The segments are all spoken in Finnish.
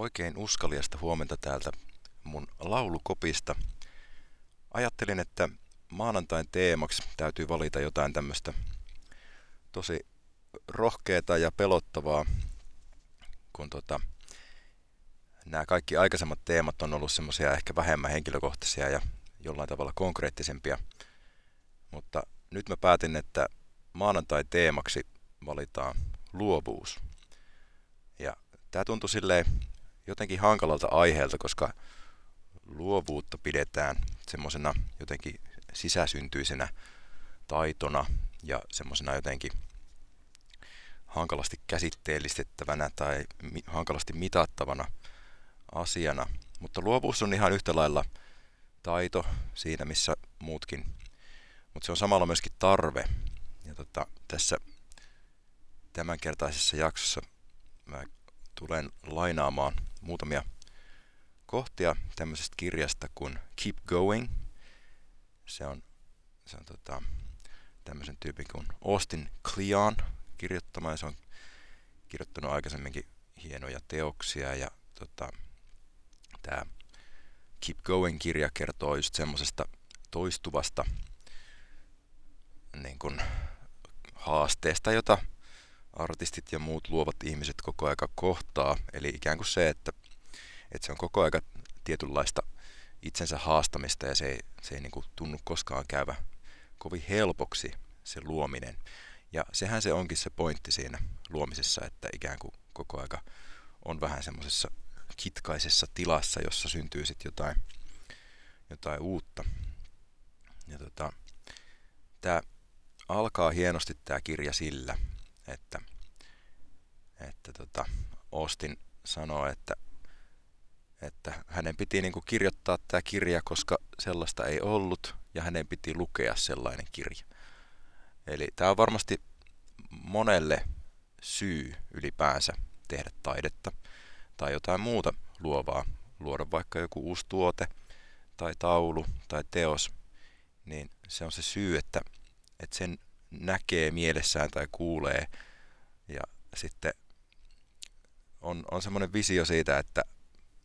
Oikein uskaliasta huomenta täältä mun laulukopista. Ajattelin, että maanantain teemaksi täytyy valita jotain tämmöistä tosi rohkeata ja pelottavaa, kun tota, nämä kaikki aikaisemmat teemat on ollut semmoisia ehkä vähemmän henkilökohtaisia ja jollain tavalla konkreettisempia. Mutta nyt mä päätin, että maanantai teemaksi valitaan luovuus. Ja tämä tuntui silleen jotenkin hankalalta aiheelta, koska luovuutta pidetään semmoisena jotenkin sisäsyntyisenä taitona ja semmoisena jotenkin hankalasti käsitteellistettävänä tai hankalasti mitattavana asiana. Mutta luovuus on ihan yhtä lailla taito siinä, missä muutkin. Mutta se on samalla myöskin tarve. Ja tota, tässä tämänkertaisessa jaksossa mä tulen lainaamaan muutamia kohtia tämmöisestä kirjasta kuin Keep Going. Se on, se on tota, tämmöisen tyypin kuin Austin Kleon kirjoittama ja se on kirjoittanut aikaisemminkin hienoja teoksia ja tota, tämä Keep Going-kirja kertoo just semmoisesta toistuvasta niin kun, haasteesta, jota artistit ja muut luovat ihmiset koko aika kohtaa. Eli ikään kuin se, että, että se on koko aika tietynlaista itsensä haastamista ja se ei, se ei niin kuin tunnu koskaan käyvä kovin helpoksi se luominen. Ja sehän se onkin se pointti siinä luomisessa, että ikään kuin koko aika on vähän semmoisessa kitkaisessa tilassa, jossa syntyy sitten jotain, jotain uutta. Ja tota, tämä alkaa hienosti tämä kirja sillä, että, että tota, Austin sanoo, että, että hänen piti niin kuin kirjoittaa tämä kirja, koska sellaista ei ollut, ja hänen piti lukea sellainen kirja. Eli tämä on varmasti monelle syy ylipäänsä tehdä taidetta tai jotain muuta luovaa, luoda vaikka joku uusi tuote tai taulu tai teos, niin se on se syy, että, että sen näkee mielessään tai kuulee ja sitten on, on semmoinen visio siitä, että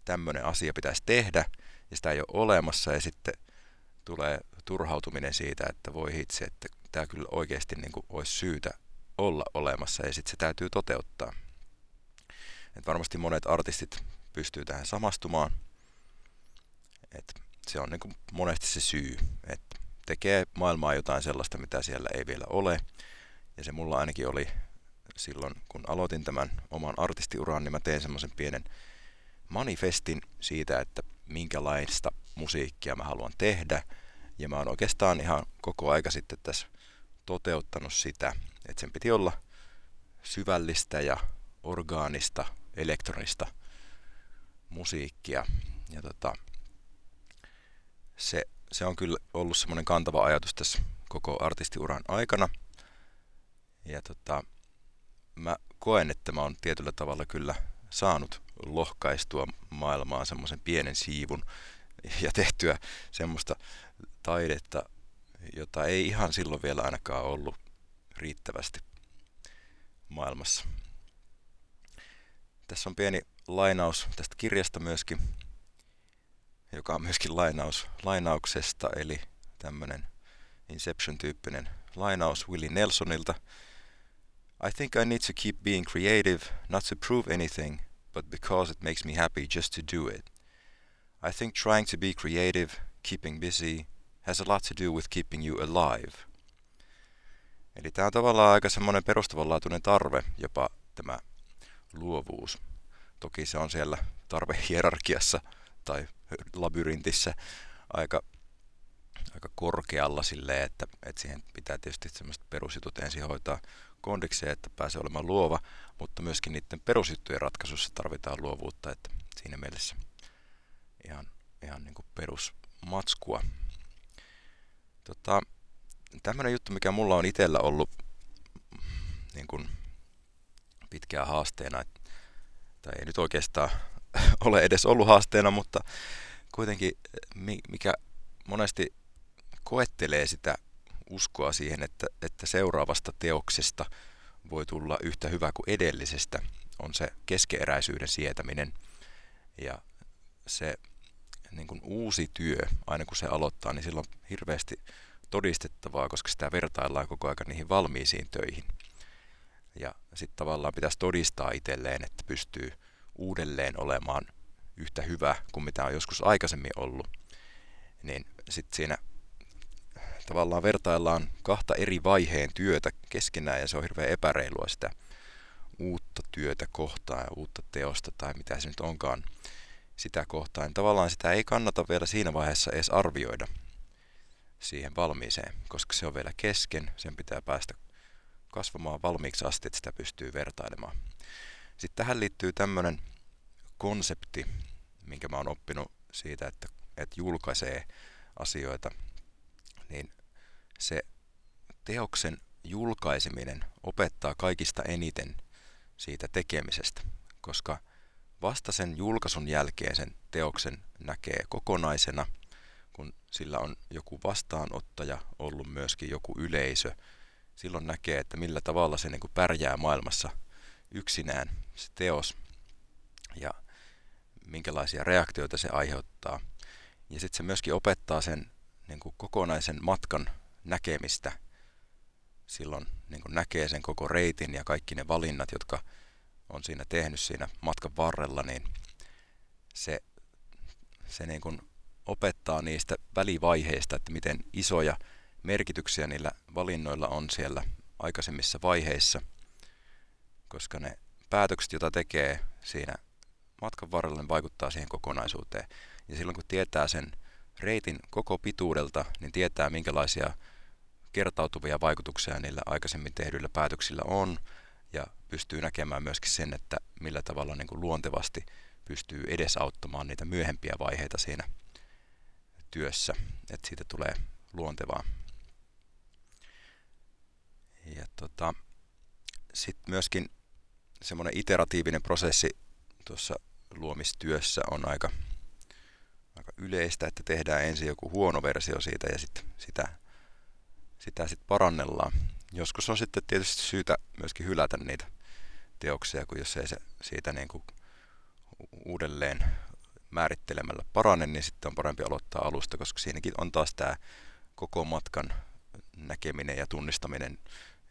tämmöinen asia pitäisi tehdä ja sitä ei ole olemassa ja sitten tulee turhautuminen siitä, että voi hitse, että tämä kyllä oikeasti niin kuin olisi syytä olla olemassa ja sitten se täytyy toteuttaa. Et varmasti monet artistit pystyy tähän samastumaan. Et se on niin kuin monesti se syy, että tekee maailmaa jotain sellaista, mitä siellä ei vielä ole. Ja se mulla ainakin oli silloin, kun aloitin tämän oman artistiuran, niin mä tein semmoisen pienen manifestin siitä, että minkälaista musiikkia mä haluan tehdä. Ja mä oon oikeastaan ihan koko aika sitten tässä toteuttanut sitä, että sen piti olla syvällistä ja orgaanista, elektronista musiikkia. Ja tota, se, se on kyllä ollut semmoinen kantava ajatus tässä koko artistiuran aikana. Ja tota, mä koen, että mä oon tietyllä tavalla kyllä saanut lohkaistua maailmaa semmoisen pienen siivun ja tehtyä semmoista taidetta, jota ei ihan silloin vielä ainakaan ollut riittävästi maailmassa. Tässä on pieni lainaus tästä kirjasta myöskin, joka on myöskin lainaus lainauksesta, eli tämmöinen Inception-tyyppinen lainaus Willie Nelsonilta. I think I need to keep being creative, not to prove anything, but because it makes me happy just to do it. I think trying to be creative, keeping busy, has a lot to do with keeping you alive. Eli tämä on tavallaan aika semmoinen perustavanlaatuinen tarve, jopa tämä luovuus. Toki se on siellä tarvehierarkiassa tai labyrintissä aika, aika korkealla silleen, että, että siihen pitää tietysti semmoiset perusjutut ensin hoitaa kondikseen, että pääsee olemaan luova, mutta myöskin niiden perusjuttujen ratkaisussa tarvitaan luovuutta, että siinä mielessä ihan, ihan niin kuin perusmatskua. Tota, tämmöinen juttu, mikä mulla on itsellä ollut niin kuin pitkään haasteena, tai ei nyt oikeastaan ole edes ollut haasteena, mutta kuitenkin mikä monesti koettelee sitä uskoa siihen, että, että seuraavasta teoksesta voi tulla yhtä hyvä kuin edellisestä, on se keskeeräisyyden sietäminen. Ja se niin kuin uusi työ, aina kun se aloittaa, niin silloin on hirveästi todistettavaa, koska sitä vertaillaan koko ajan niihin valmiisiin töihin. Ja sitten tavallaan pitäisi todistaa itselleen, että pystyy uudelleen olemaan yhtä hyvä kuin mitä on joskus aikaisemmin ollut. Niin sitten siinä tavallaan vertaillaan kahta eri vaiheen työtä keskenään ja se on hirveän epäreilua sitä uutta työtä kohtaan ja uutta teosta tai mitä se nyt onkaan sitä kohtaan. Tavallaan sitä ei kannata vielä siinä vaiheessa edes arvioida siihen valmiiseen, koska se on vielä kesken, sen pitää päästä kasvamaan valmiiksi asti, että sitä pystyy vertailemaan. Sitten tähän liittyy tämmöinen konsepti, minkä mä oon oppinut siitä, että, että julkaisee asioita, niin se teoksen julkaiseminen opettaa kaikista eniten siitä tekemisestä, koska vasta sen julkaisun jälkeen sen teoksen näkee kokonaisena, kun sillä on joku vastaanottaja ollut myöskin joku yleisö, silloin näkee, että millä tavalla se niin pärjää maailmassa yksinään se teos ja minkälaisia reaktioita se aiheuttaa. Ja sitten se myöskin opettaa sen niin kuin kokonaisen matkan näkemistä. Silloin niin kuin näkee sen koko reitin ja kaikki ne valinnat, jotka on siinä tehnyt siinä matkan varrella, niin se, se niin kuin opettaa niistä välivaiheista, että miten isoja merkityksiä niillä valinnoilla on siellä aikaisemmissa vaiheissa, koska ne päätökset, joita tekee siinä matkan varrella, ne vaikuttaa siihen kokonaisuuteen. Ja silloin kun tietää sen reitin koko pituudelta, niin tietää minkälaisia kertautuvia vaikutuksia niillä aikaisemmin tehdyillä päätöksillä on, ja pystyy näkemään myöskin sen, että millä tavalla niin kuin luontevasti pystyy edesauttamaan niitä myöhempiä vaiheita siinä työssä, että siitä tulee luontevaa. Ja tota, sitten myöskin semmoinen iteratiivinen prosessi tuossa luomistyössä on aika, aika yleistä, että tehdään ensin joku huono versio siitä ja sitten sitä, sitä sit parannellaan. Joskus on sitten tietysti syytä myöskin hylätä niitä teoksia, kun jos ei se siitä niin kuin uudelleen määrittelemällä parane, niin sitten on parempi aloittaa alusta, koska siinäkin on taas tämä koko matkan näkeminen ja tunnistaminen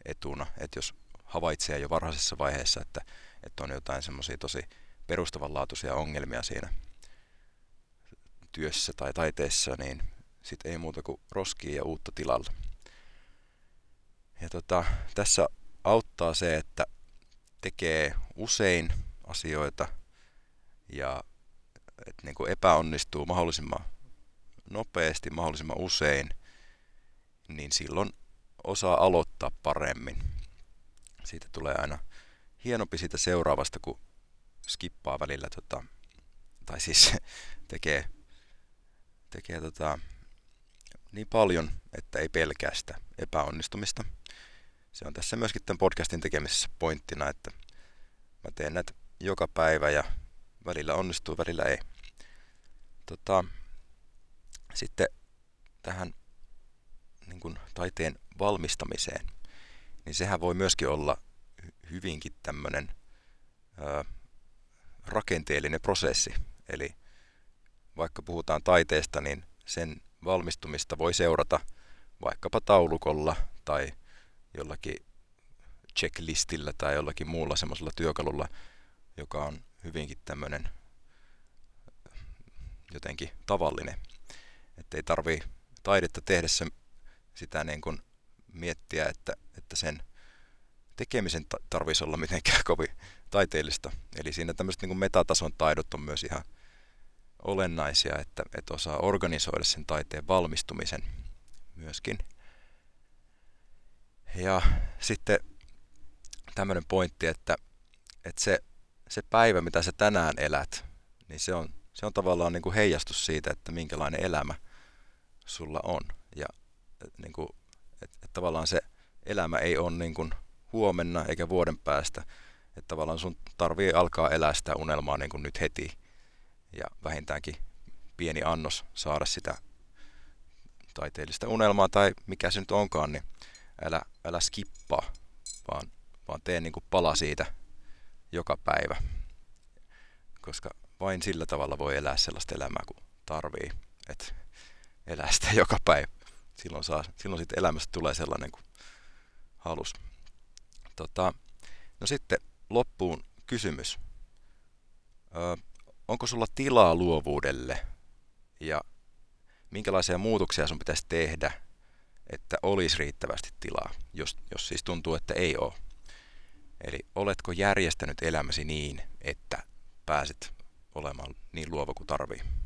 etuna. Että jos havaitsee jo varhaisessa vaiheessa, että, että on jotain semmoisia tosi perustavanlaatuisia ongelmia siinä työssä tai taiteessa, niin sitten ei muuta kuin roskii ja uutta tilalla. Ja tota, tässä auttaa se, että tekee usein asioita ja että niin kuin epäonnistuu mahdollisimman nopeasti, mahdollisimman usein, niin silloin osaa aloittaa paremmin. Siitä tulee aina hienompi siitä seuraavasta, kun skippaa välillä, tota, tai siis tekee, tekee tota, niin paljon, että ei pelkää sitä epäonnistumista. Se on tässä myöskin tämän podcastin tekemisessä pointtina, että mä teen näitä joka päivä ja välillä onnistuu, välillä ei. Tota, sitten tähän niin kuin taiteen valmistamiseen, niin sehän voi myöskin olla hyvinkin tämmöinen rakenteellinen prosessi. Eli vaikka puhutaan taiteesta, niin sen valmistumista voi seurata vaikkapa taulukolla tai jollakin checklistillä tai jollakin muulla semmoisella työkalulla, joka on hyvinkin tämmöinen jotenkin tavallinen. Että ei tarvii taidetta tehdessä sitä niin kuin miettiä, että, että sen tekemisen tarvitsisi olla mitenkään kovin taiteellista. Eli siinä tämmöiset niin kuin metatason taidot on myös ihan olennaisia, että, että osaa organisoida sen taiteen valmistumisen myöskin. Ja sitten tämmöinen pointti, että, että se, se päivä, mitä sä tänään elät, niin se on, se on tavallaan niin kuin heijastus siitä, että minkälainen elämä sulla on. Ja niin kuin, että, että tavallaan se elämä ei ole niin kuin huomenna eikä vuoden päästä. Että tavallaan sun tarvii alkaa elää sitä unelmaa niin kuin nyt heti. Ja vähintäänkin pieni annos saada sitä taiteellista unelmaa tai mikä se nyt onkaan, niin älä, älä skippaa, vaan, vaan tee niin kuin pala siitä joka päivä. Koska vain sillä tavalla voi elää sellaista elämää kuin tarvii. Että elää sitä joka päivä. Silloin, saa, silloin sitten elämästä tulee sellainen kuin halus. Tota, no sitten loppuun kysymys. Ö, onko sulla tilaa luovuudelle ja minkälaisia muutoksia sun pitäisi tehdä, että olisi riittävästi tilaa, jos, jos siis tuntuu, että ei ole. Eli oletko järjestänyt elämäsi niin, että pääset olemaan niin luova kuin tarvii?